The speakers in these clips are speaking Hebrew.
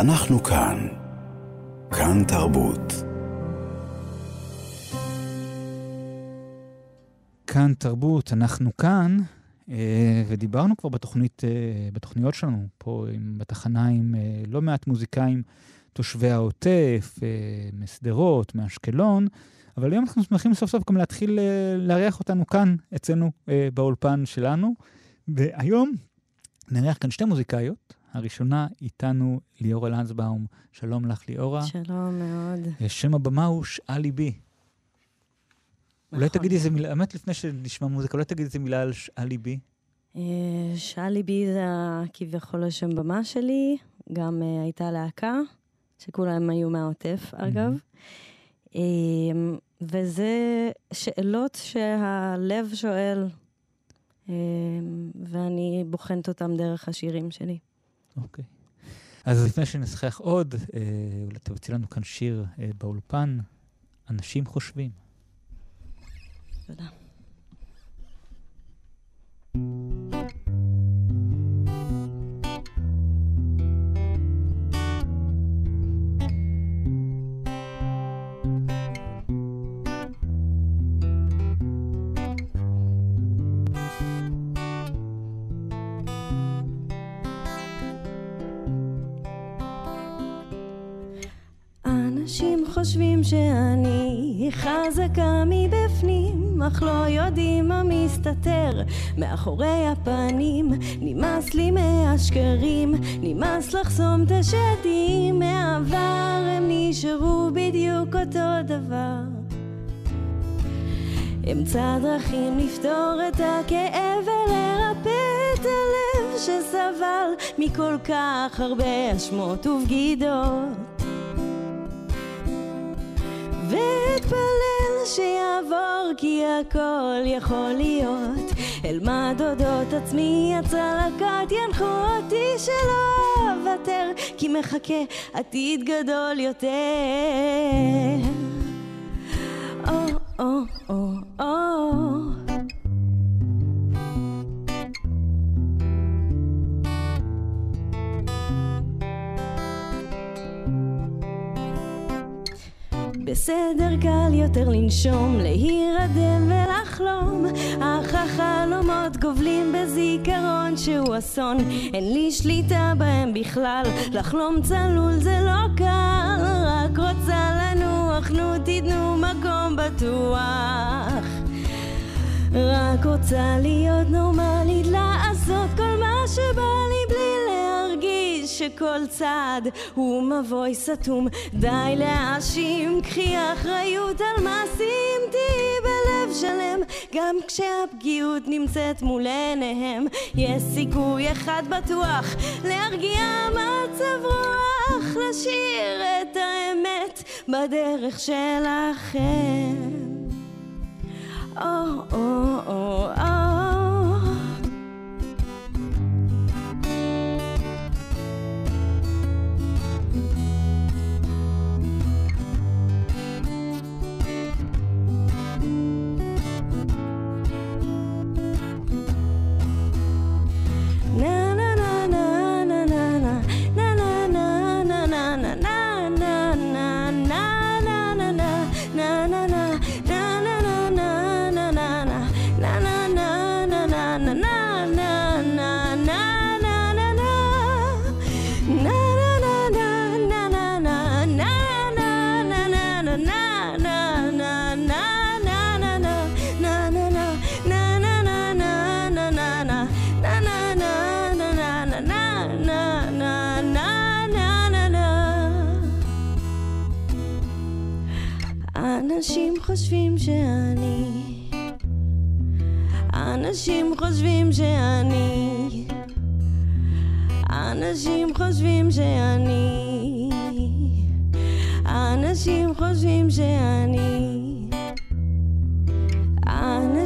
אנחנו כאן. כאן תרבות. כאן תרבות, אנחנו כאן, אה, ודיברנו כבר בתוכנית, אה, בתוכניות שלנו, פה בתחנה עם אה, לא מעט מוזיקאים תושבי העוטף, משדרות, מאשקלון, אבל היום אנחנו שמחים סוף סוף גם להתחיל לארח אותנו כאן, אצלנו באולפן שלנו. והיום נארח כאן שתי מוזיקאיות. הראשונה איתנו ליאורה לנצבאום. שלום לך, ליאורה. שלום מאוד. שם הבמה הוא שאל ליבי. נכון. אולי תגידי איזה מילה, האמת לפני שנשמע מוזיקה, אולי תגידי איזה מילה על שאל ליבי. אה, שאל ליבי זה כביכול השם במה שלי, גם uh, הייתה להקה, שכולם היו מהעוטף אגב. Mm-hmm. וזה שאלות שהלב שואל, ואני בוחנת אותם דרך השירים שלי. אוקיי. אז לפני שנשחח עוד, אולי תבצעי לנו כאן שיר באולפן, אנשים חושבים. תודה. חזקה מבפנים, אך לא יודעים מה מסתתר מאחורי הפנים. נמאס לי מהשקרים, נמאס לחסום את השדים, מהעבר הם נשארו בדיוק אותו דבר. אמצא דרכים לפתור את הכאב ולרפא את הלב שסבל מכל כך הרבה אשמות ובגידות. ואתפלל שיעבור כי הכל יכול להיות. אלמד אודות עצמי הצלקות ינחו אותי שלא אוותר כי מחכה עתיד גדול יותר. או או או או בסדר קל יותר לנשום, להירדם ולחלום. אך החלומות גובלים בזיכרון שהוא אסון. אין לי שליטה בהם בכלל, לחלום צלול זה לא קל. רק רוצה לנוח, נו תיתנו מקום בטוח. רק רוצה להיות נורמלית, לעשות כל מה שבא לי בלי שכל צעד הוא מבוי סתום. די להאשים, קחי אחריות על מעשים, תהיי בלב שלם. גם כשהפגיעות נמצאת מול עיניהם יש סיכוי אחד בטוח להרגיע מצב רוח לשיר את האמת בדרך שלכם. oh, oh, oh, oh.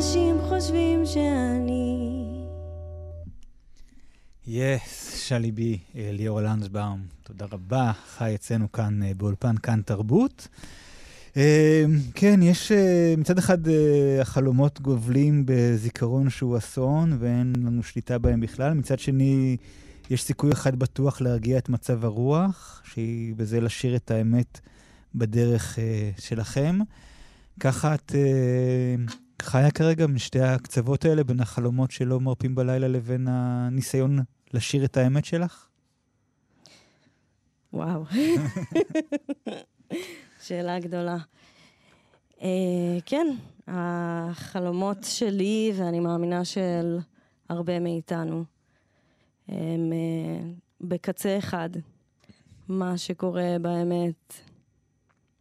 אנשים חושבים שאני יס, שלי בי, ליאור לנדסבאום, תודה רבה. חי אצלנו כאן אה, באולפן כאן תרבות. אמ, כן, יש אה, מצד אחד אה, החלומות גובלים בזיכרון שהוא אסון ואין לנו שליטה בהם בכלל, מצד שני יש סיכוי אחד בטוח להרגיע את מצב הרוח, שהיא בזה לשיר את האמת בדרך שלכם. ככה את חיה כרגע משתי הקצוות האלה, בין החלומות שלא מרפים בלילה לבין הניסיון לשיר את האמת שלך? וואו. שאלה גדולה. Uh, כן, החלומות שלי, ואני מאמינה של הרבה מאיתנו, הם uh, בקצה אחד. מה שקורה באמת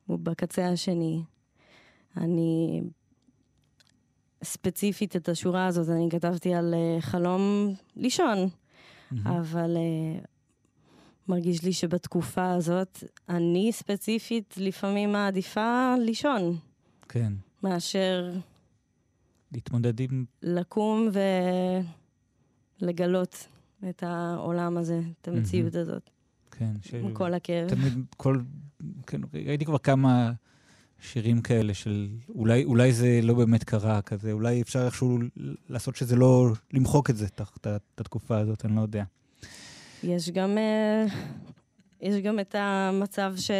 הוא בקצה השני. אני ספציפית את השורה הזאת, אני כתבתי על uh, חלום לישון, mm-hmm. אבל uh, מרגיש לי שבתקופה הזאת, אני ספציפית לפעמים מעדיפה לישון. כן. מאשר... להתמודד עם... לקום ולגלות את העולם הזה, את המציאות mm-hmm. הזאת. כן. ש... עם כל הכאב. תמיד כל... כן, ראיתי כבר כמה שירים כאלה של אולי, אולי זה לא באמת קרה כזה, אולי אפשר איכשהו לעשות שזה לא... למחוק את זה, את התקופה הזאת, אני לא יודע. יש גם, אה, יש גם את המצב ש...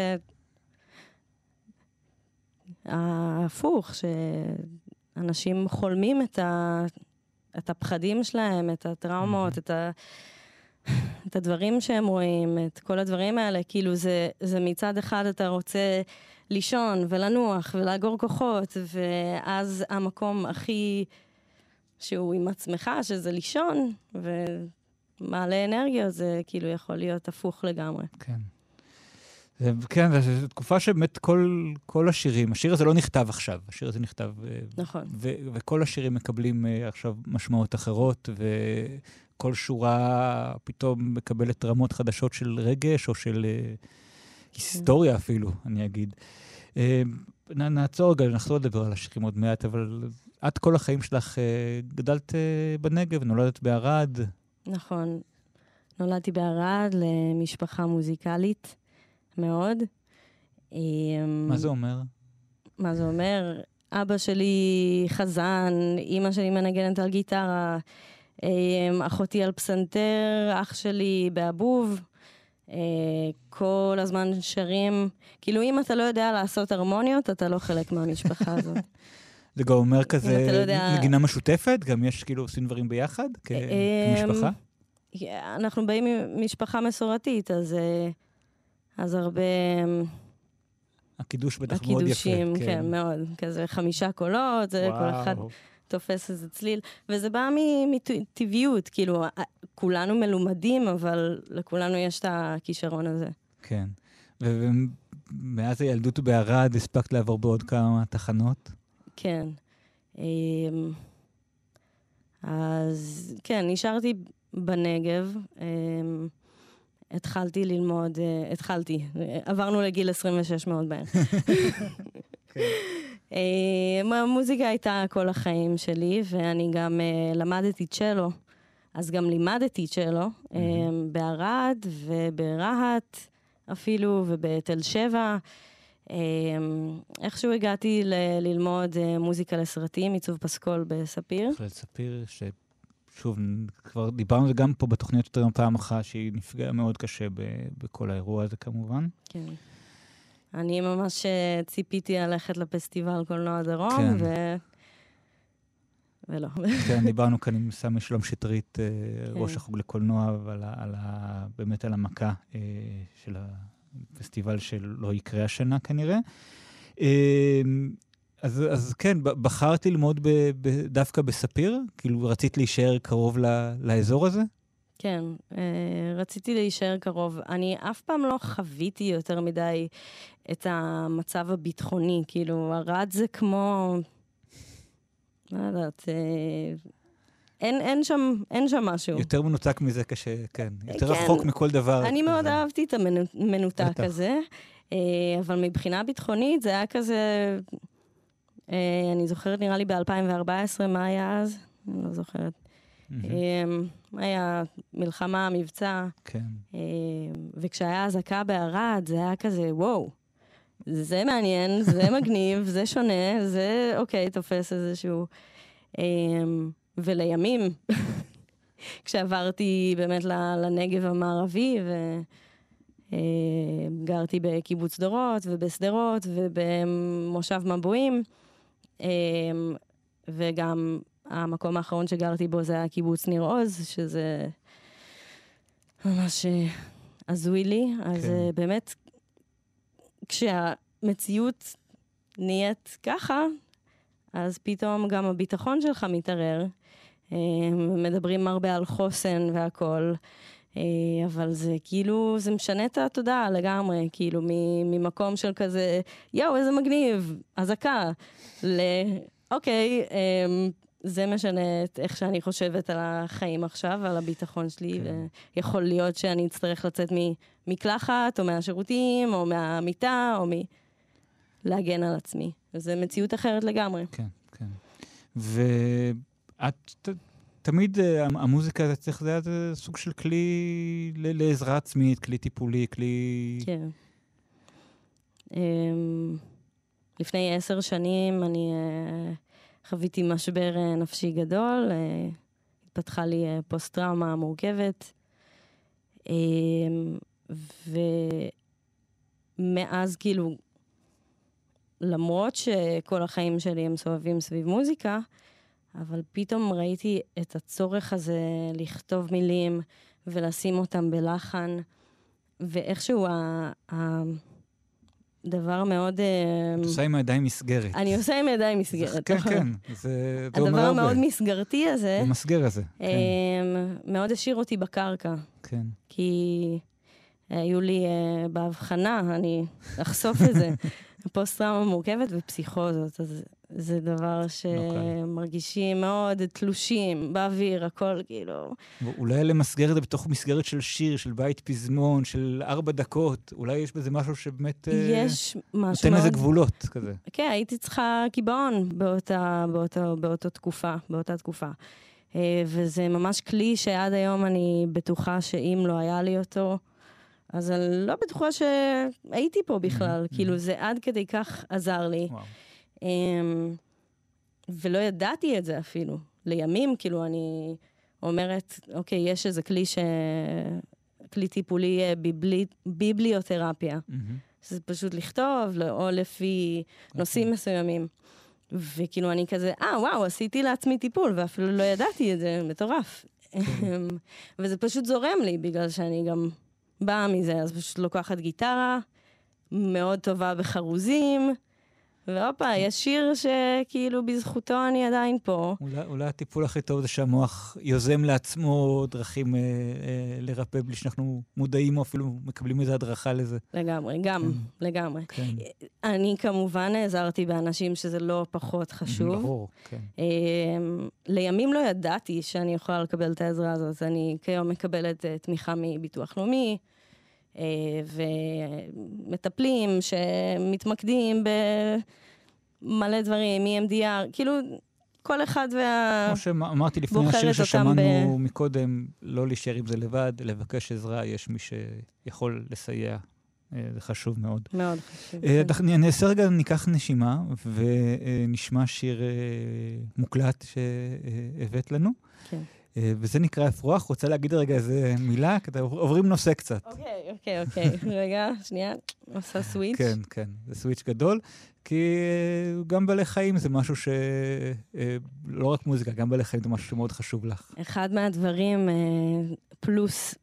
ההפוך, שאנשים חולמים את, ה... את הפחדים שלהם, את הטראומות. את, ה... את הדברים שהם רואים, את כל הדברים האלה. כאילו, זה, זה מצד אחד אתה רוצה לישון ולנוח ולאגור כוחות, ואז המקום הכי... שהוא עם עצמך, שזה לישון, ו... מעלה אנרגיה, זה כאילו יכול להיות הפוך לגמרי. כן. כן, זו תקופה שבאמת כל, כל השירים, השיר הזה לא נכתב עכשיו, השיר הזה נכתב... אה, נכון. ו, וכל השירים מקבלים uh, עכשיו משמעות אחרות, וכל שורה פתאום מקבלת רמות חדשות של רגש, או של uh, היסטוריה אפילו, אני אגיד. Uh, נעצור רגע, נחזור לדבר על השירים עוד מעט, אבל את כל החיים שלך uh, גדלת uh, בנגב, נולדת בערד, נכון. נולדתי בערד למשפחה מוזיקלית מאוד. אמ, מה זה אומר? מה זה אומר? אבא שלי חזן, אימא שלי מנגנת על גיטרה, אמ, אחותי על פסנתר, אח שלי באבוב. אה, כל הזמן שרים, כאילו אם אתה לא יודע לעשות הרמוניות, אתה לא חלק מהמשפחה הזאת. זה גם אומר כזה לא יודע... נגינה משותפת? גם יש כאילו עושים דברים ביחד כמשפחה? אמ, אנחנו באים ממשפחה מסורתית, אז, אה, אז הרבה... הקידוש בטח מאוד יפה. הקידושים, כן. כן, מאוד. כזה חמישה קולות, זה כל אחד תופס איזה צליל. וזה בא מטבעיות, כאילו, כולנו מלומדים, אבל לכולנו יש את הכישרון הזה. כן. ומאז הילדות בערד הספקת לעבור בעוד כמה תחנות? כן. אמ, אז כן, נשארתי בנגב. אמ, התחלתי ללמוד, אה, התחלתי, עברנו לגיל 26 מאוד מהר. המוזיקה הייתה כל החיים שלי, ואני גם אה, למדתי צ'לו. אז גם לימדתי צ'לו בערד וברהט אפילו, ובתל שבע. איכשהו הגעתי ל- ללמוד אה, מוזיקה לסרטים, עיצוב פסקול בספיר. בהחלט ספיר, ששוב, כבר דיברנו על זה גם פה בתוכניות יותר פעם אחת, שהיא נפגעה מאוד קשה ב- בכל האירוע הזה כמובן. כן. אני ממש אה, ציפיתי ללכת לפסטיבל קולנוע דרום, כן. ו... ולא. כן, דיברנו כאן עם סמי שלום שטרית, אה, כן. ראש החוג לקולנוע, ועל ה, על ה, באמת על המכה של ה... פסטיבל שלא יקרה השנה כנראה. אמ, אז, אז כן, בחרת ללמוד ב, ב, דווקא בספיר? כאילו, רצית להישאר קרוב ל, לאזור הזה? כן, אה, רציתי להישאר קרוב. אני אף פעם לא חוויתי יותר מדי את המצב הביטחוני. כאילו, ערד זה כמו... לא יודעת, אה, אין, אין, שם, אין שם משהו. יותר מנותק מזה קשה, כן. יותר כן, רחוק מכל דבר. אני מאוד זה. אהבתי את המנותק הזה, אה, אבל מבחינה ביטחונית זה היה כזה... אה, אני זוכרת, נראה לי ב-2014, מה היה אז? אני לא זוכרת. Mm-hmm. היה מלחמה, מבצע. כן. וכשהיה אזעקה בערד, זה היה כזה, וואו, זה מעניין, זה מגניב, זה שונה, זה אוקיי, תופס איזשהו... ולימים כשעברתי באמת לנגב המערבי, וגרתי בקיבוץ דורות ובשדרות ובמושב מבועים, וגם המקום האחרון שגרתי בו זה היה קיבוץ ניר עוז, שזה ממש הזוי לי. אז כן. באמת, כשהמציאות נהיית ככה, אז פתאום גם הביטחון שלך מתערער. אה, מדברים הרבה על חוסן והכול, אה, אבל זה כאילו, זה משנה את התודעה לגמרי, כאילו ממקום של כזה, יואו, איזה מגניב, אזעקה, ל... אוקיי, אה, זה משנה את איך שאני חושבת על החיים עכשיו, על הביטחון שלי, כן. ויכול להיות שאני אצטרך לצאת ממקלחת, או מהשירותים, או מהמיטה, או מ... להגן על עצמי. וזו מציאות אחרת לגמרי. כן, כן. ואת תמיד, אה, המוזיקה זה צריך, זה היה סוג של כלי לעזרה עצמית, כלי טיפולי, כלי... כן. אמ, לפני עשר שנים אני אה, חוויתי משבר אה, נפשי גדול, התפתחה לי פוסט-טראומה מורכבת, אמ, ומאז כאילו למרות שכל החיים שלי הם סובבים סביב מוזיקה, אבל פתאום ראיתי את הצורך הזה לכתוב מילים ולשים אותם בלחן, ואיכשהו הדבר מאוד... אה, את עושה עם הידיים מסגרת. אני עושה עם הידיים מסגרת. כן, נכון. כן, זה. הדבר המאוד מסגרתי הזה... המסגר הזה, כן. מאוד השאיר אותי בקרקע. כן. כי היו לי אה, בהבחנה, אני אחשוף את זה. פוסט-טראומה מורכבת ופסיכוזות, אז זה דבר שמרגישים מאוד תלושים באוויר, הכל כאילו... אולי למסגר את זה בתוך מסגרת של שיר, של בית פזמון, של ארבע דקות, אולי יש בזה משהו שבאמת... אה, יש משהו מאוד... נותן לזה גבולות כזה. כן, הייתי צריכה קיבעון באותה, באותה, באותה תקופה, באותה תקופה. אה, וזה ממש כלי שעד היום אני בטוחה שאם לא היה לי אותו, אז אני לא בטוחה שהייתי פה בכלל, mm-hmm. כאילו זה עד כדי כך עזר לי. Um, ולא ידעתי את זה אפילו. לימים, כאילו, אני אומרת, אוקיי, יש איזה כלי ש... כלי טיפולי אה, ביבלי... ביבליותרפיה. Mm-hmm. שזה פשוט לכתוב, או לפי okay. נושאים אוקיי. מסוימים. וכאילו, אני כזה, אה, וואו, עשיתי לעצמי טיפול, ואפילו לא ידעתי את זה, מטורף. Okay. כן. וזה פשוט זורם לי, בגלל שאני גם באה מזה, אז פשוט לוקחת גיטרה, מאוד טובה בחרוזים, והופה, יש שיר שכאילו בזכותו אני עדיין פה. אולי, אולי הטיפול הכי טוב זה שהמוח יוזם לעצמו דרכים אה, אה, לרפא בלי שאנחנו מודעים או אפילו מקבלים איזו הדרכה לזה. לגמרי, גם, כן. לגמרי. כן. אני כמובן נעזרתי באנשים שזה לא פחות חשוב. ברור, כן. אה, לימים לא ידעתי שאני יכולה לקבל את העזרה הזאת. אני כיום מקבלת אה, תמיכה מביטוח לאומי. אה, ומטפלים שמתמקדים במלא דברים, EMDR, כאילו, כל אחד וה... כמו שאמרתי לפני השיר ששמענו ב... מקודם, לא להישאר עם זה לבד, לבקש עזרה, יש מי שיכול לסייע. אה, זה חשוב מאוד. מאוד חשוב. אה, כן. נעשה רגע, ניקח נשימה ונשמע שיר מוקלט שהבאת לנו. כן. אה, וזה נקרא אפרוח. רוצה להגיד רגע איזה מילה? כדי עוברים נושא קצת. אוקיי, אוקיי, אוקיי. רגע, שנייה, עושה סוויץ'. כן, כן, זה סוויץ' גדול. כי אה, גם בעלי חיים זה משהו ש... אה, לא רק מוזיקה, גם בעלי חיים זה משהו שמאוד חשוב לך. אחד מהדברים, פלוס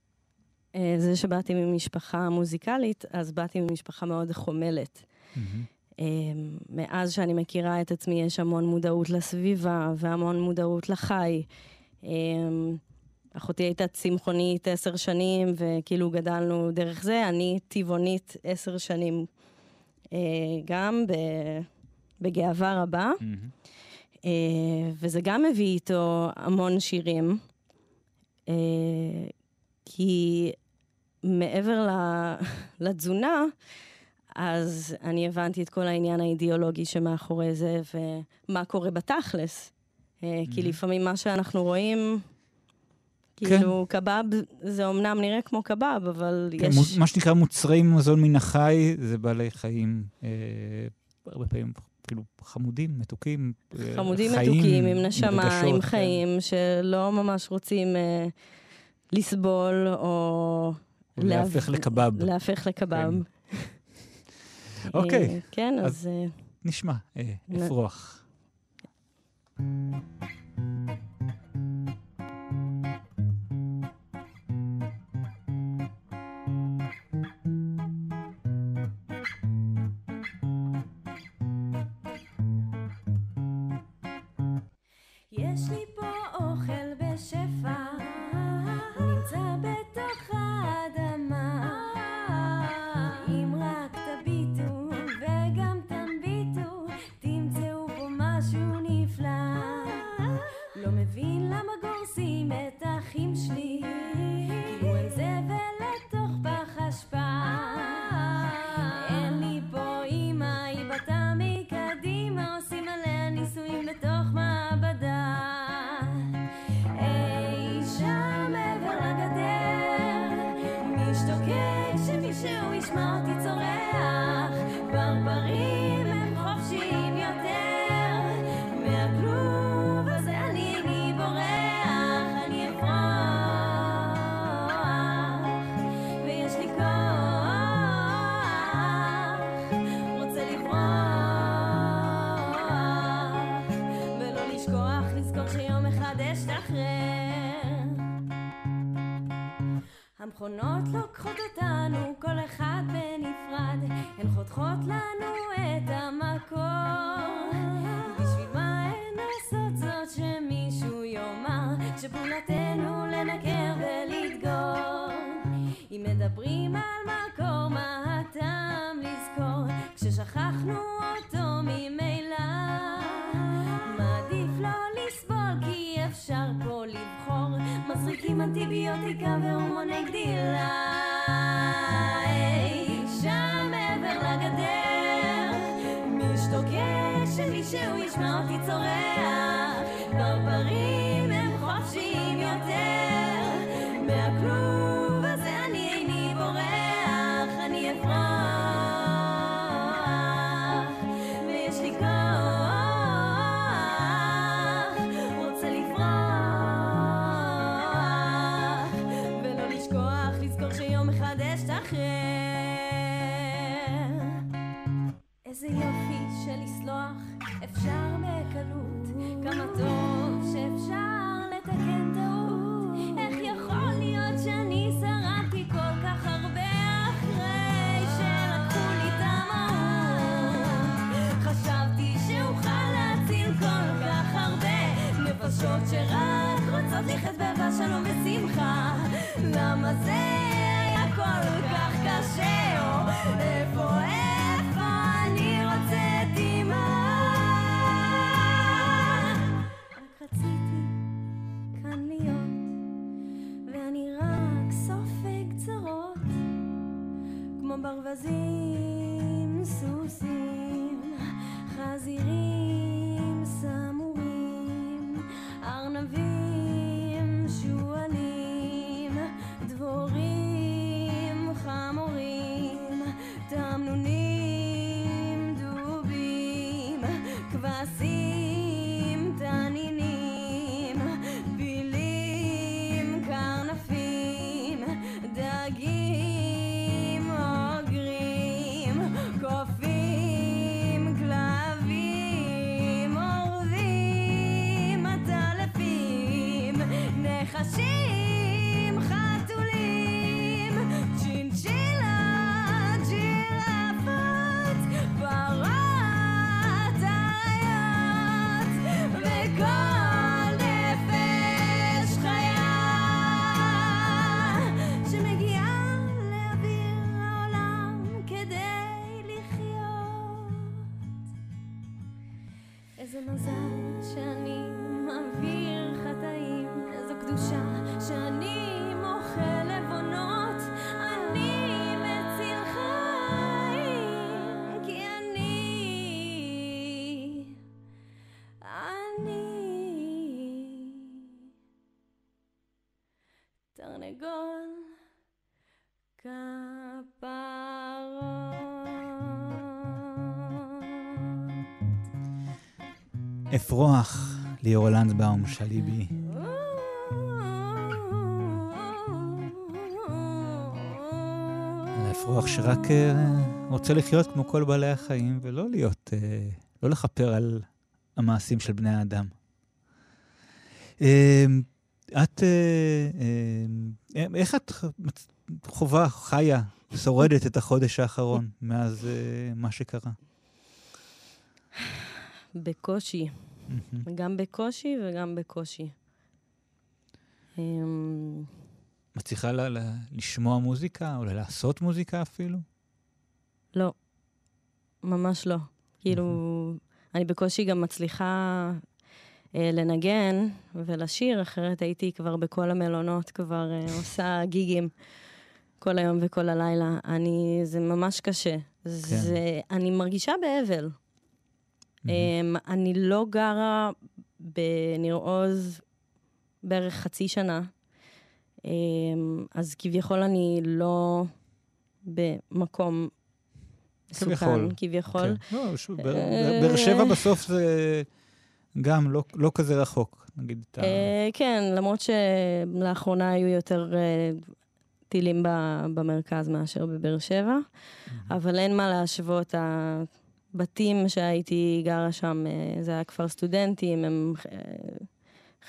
זה שבאתי ממשפחה מוזיקלית, אז באתי ממשפחה מאוד חומלת. מאז שאני מכירה את עצמי, יש המון מודעות לסביבה והמון מודעות לחי. אמ, אחותי הייתה צמחונית עשר שנים, וכאילו גדלנו דרך זה. אני טבעונית עשר שנים אה, גם, בגאווה רבה. Mm-hmm. וזה גם מביא איתו המון שירים, אה, כי מעבר לתזונה, אז אני הבנתי את כל העניין האידיאולוגי שמאחורי זה, ומה קורה בתכלס. אה, כי לפעמים מה שאנחנו רואים, כן. כאילו, קבב זה אומנם נראה כמו קבב, אבל כן, יש... מה שנקרא מוצרי מזון מן החי, זה בעלי חיים, אה, הרבה פעמים כאילו חמודים, מתוקים, חמודים חיים, מתוקים, עם נשמה, עם כן. חיים, שלא ממש רוצים אה, לסבול או... להפך לקבב. להפך לקבב. אוקיי, אה, כן, אז-. אה, נשמע, אה, אפרוח. Thank you. לוקחות אותנו, כל אחד בנפרד, הן חותכות לנו את המקור. בשביל מה הן עושות זאת שמישהו יאמר, שפעולתנו לנקר ולדגור. אם מדברים על מקור, מה הטעם לזכור, כששכחנו אותו ממילא? אנטיביוטיקה והורמוני גדילה אי שם מעבר לגדר. משתוקק שמישהו ישמע אותי צורח. ברברים הם חופשיים יותר אפרוח, ליאור לנדבאום, שליבי. האפרוח שרק אה, רוצה לחיות כמו כל בעלי החיים, ולא להיות, אה, לא לכפר על המעשים של בני האדם. אה, את, איך את חובה, חיה, שורדת את החודש האחרון מאז מה שקרה? בקושי. גם בקושי וגם בקושי. אמ, מצליחה ל- ל- לשמוע מוזיקה, או לעשות מוזיקה אפילו? לא, ממש לא. כאילו, אני בקושי גם מצליחה אה, לנגן ולשיר, אחרת הייתי כבר בכל המלונות, כבר אה, עושה גיגים כל היום וכל הלילה. אני, זה ממש קשה. כן. זה, אני מרגישה באבל. Mm-hmm. אני לא גרה בניר עוז בערך חצי שנה, אמ, אז כביכול אני לא במקום מסוכן, כביכול. כן. לא, שוב, אה, באר שבע בסוף זה גם לא, לא כזה רחוק, נגיד. אה, כן, למרות שלאחרונה היו יותר אה, טילים במרכז מאשר בבאר שבע, אבל אין מה להשוות. הבתים שהייתי גרה שם, זה היה כפר סטודנטים, הם...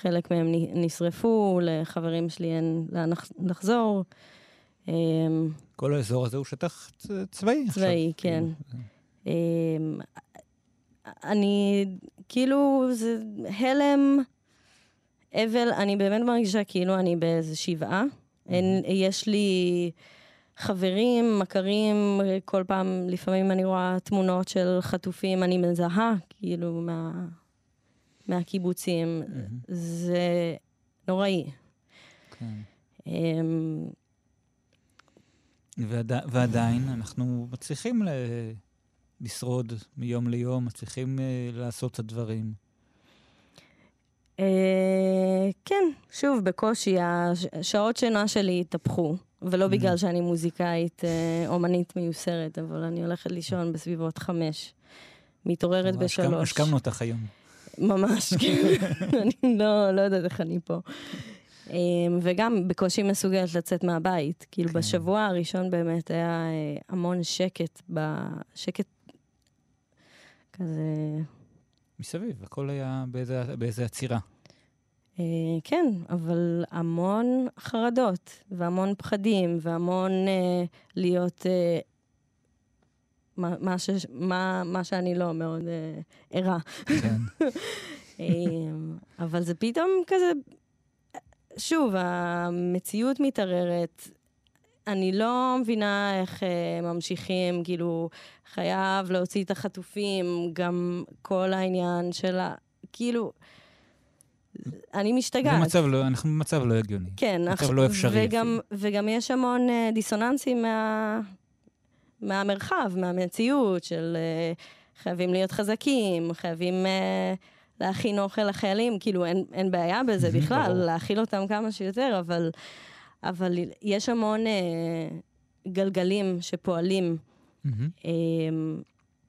חלק מהם נשרפו, לחברים שלי אין לאן לחזור. אמ, כל האזור הזה הוא שטח צבאי עכשיו. צבאי, כן. כאילו, אמ, אני, כאילו, זה הלם, אבל, אני באמת מרגישה כאילו אני באיזה שבעה. אין, יש לי חברים, מכרים, כל פעם, לפעמים אני רואה תמונות של חטופים, אני מזהה, כאילו, מה... מהקיבוצים. Mm-hmm. זה נוראי. כן. אמ, ועדי, ועדיין אנחנו מצליחים ל... לשרוד מיום ליום, מצליחים uh, לעשות את הדברים. Uh, כן, שוב, בקושי, השעות שינה שלי התהפכו, ולא mm-hmm. בגלל שאני מוזיקאית, uh, אומנית מיוסרת, אבל אני הולכת לישון בסביבות חמש, מתעוררת בשלוש. השכמנו אותך היום. ממש, כן. אני לא, לא יודעת איך אני פה. אמ, וגם בקושי מסוגלת לצאת מהבית. כאילו, כן. בשבוע הראשון באמת היה אה, המון שקט, בשקט כזה... מסביב, הכל היה באיזה, באיזה עצירה. אה, כן, אבל המון חרדות, והמון פחדים, והמון אה, להיות מה, מה, ש, מה, מה שאני לא מאוד אה, ערה. כן. אמ, אבל זה פתאום כזה, שוב, המציאות מתערערת. אני לא מבינה איך אה, ממשיכים, כאילו, חייב להוציא את החטופים, גם כל העניין של ה... כאילו... אני משתגעת. זה מצב לא, אנחנו במצב לא הגיוני. כן. מצב אח... לא אפשרי. וגם, וגם יש המון uh, דיסוננסים מה, מהמרחב, מהמציאות של uh, חייבים להיות חזקים, חייבים uh, להכין אוכל לחיילים, כאילו אין, אין בעיה בזה בכלל, להאכיל אותם כמה שיותר, אבל, אבל יש המון uh, גלגלים שפועלים, um,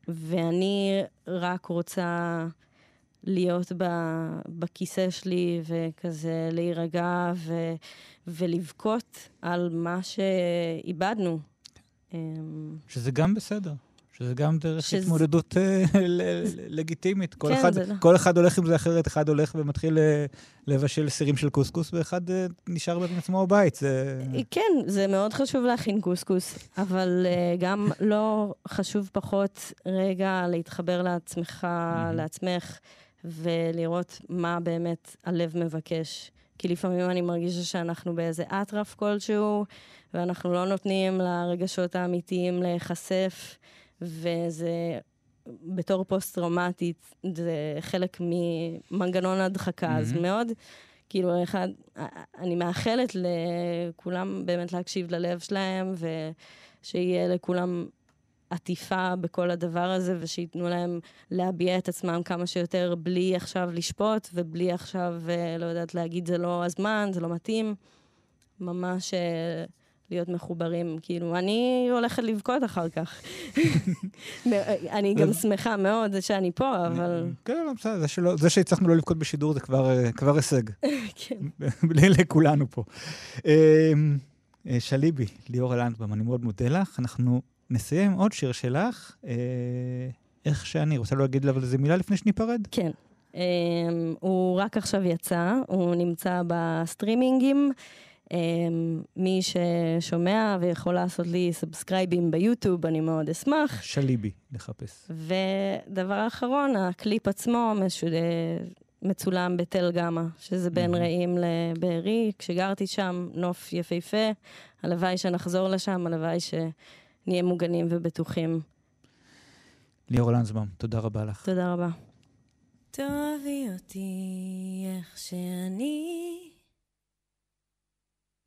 ואני רק רוצה להיות ב, בכיסא שלי וכזה להירגע ו, ולבכות על מה שאיבדנו. אמ, שזה גם בסדר. שזה גם דרך שזה... התמודדות אה, לגיטימית. כל, כן, אחד, לא. כל אחד הולך עם זה אחרת, אחד הולך ומתחיל אה, לבשל סירים של קוסקוס, ואחד אה, נשאר בעצמו בבית. זה... כן, זה מאוד חשוב להכין קוסקוס, אבל גם לא חשוב פחות רגע להתחבר לעצמך, לעצמך, ולראות מה באמת הלב מבקש. כי לפעמים אני מרגישה שאנחנו באיזה אטרף כלשהו, ואנחנו לא נותנים לרגשות האמיתיים להיחשף, וזה, בתור פוסט-טראומטית, זה חלק ממנגנון הדחקה, mm-hmm. אז מאוד, כאילו, אחד, אני מאחלת לכולם באמת להקשיב ללב שלהם, ושיהיה לכולם עטיפה בכל הדבר הזה, ושייתנו להם להביע את עצמם כמה שיותר בלי עכשיו לשפוט, ובלי עכשיו, אה, לא יודעת, להגיד זה לא הזמן, זה לא מתאים. ממש אה, להיות מחוברים. כאילו, אני הולכת לבכות אחר כך. אני גם שמחה מאוד שאני פה, אבל... כן, לא, בסדר, זה שהצלחנו לא לבכות בשידור זה כבר אה, הישג. כן. לכולנו פה. אה, שליבי, ליאורה לנדבם, אני מאוד מודה לך. אנחנו נסיים עוד שיר שלך, אה, איך שאני. רוצה להגיד אבל איזה מילה לפני שניפרד? כן. אמ, הוא רק עכשיו יצא, הוא נמצא בסטרימינגים. אמ, מי ששומע ויכול לעשות לי סאבסקרייבים ביוטיוב, אני מאוד אשמח. שליבי, לחפש. ודבר אחרון, הקליפ עצמו משוד... מצולם בתל גמא, שזה בין מהמם. רעים לבארי. כשגרתי שם, נוף יפהפה. הלוואי שנחזור לשם, הלוואי שנהיה מוגנים ובטוחים. ליאורה לנדבם, תודה רבה לך. תודה רבה. תאהבי אותי איך שאני,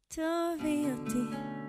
תאהבי אותי.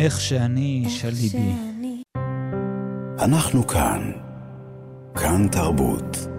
איך שאני, שליבי. אנחנו כאן. כאן תרבות.